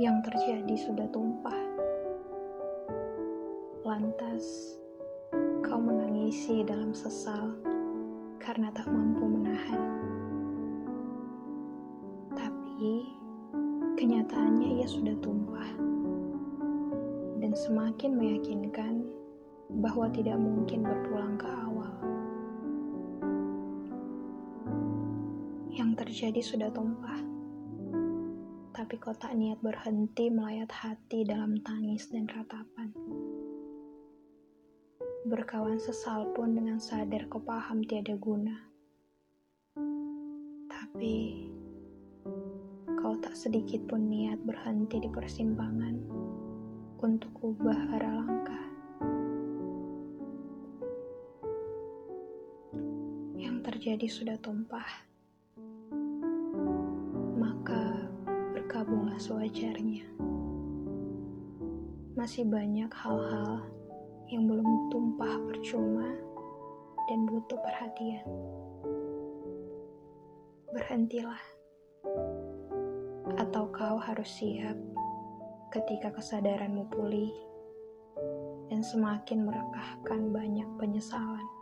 Yang terjadi sudah tumpah. Lantas, kau menangisi dalam sesal karena tak mampu menahan. Tapi, kenyataannya ia sudah tumpah. Dan semakin meyakinkan bahwa tidak mungkin berpulang ke awal. Yang terjadi sudah tumpah tapi kau tak niat berhenti melayat hati dalam tangis dan ratapan. Berkawan sesal pun dengan sadar kau paham tiada guna. Tapi kau tak sedikit pun niat berhenti di persimpangan untuk ubah arah langkah. Yang terjadi sudah tumpah. Sewajarnya. Masih banyak hal-hal yang belum tumpah percuma dan butuh perhatian. Berhentilah, atau kau harus siap ketika kesadaranmu pulih dan semakin merekahkan banyak penyesalan.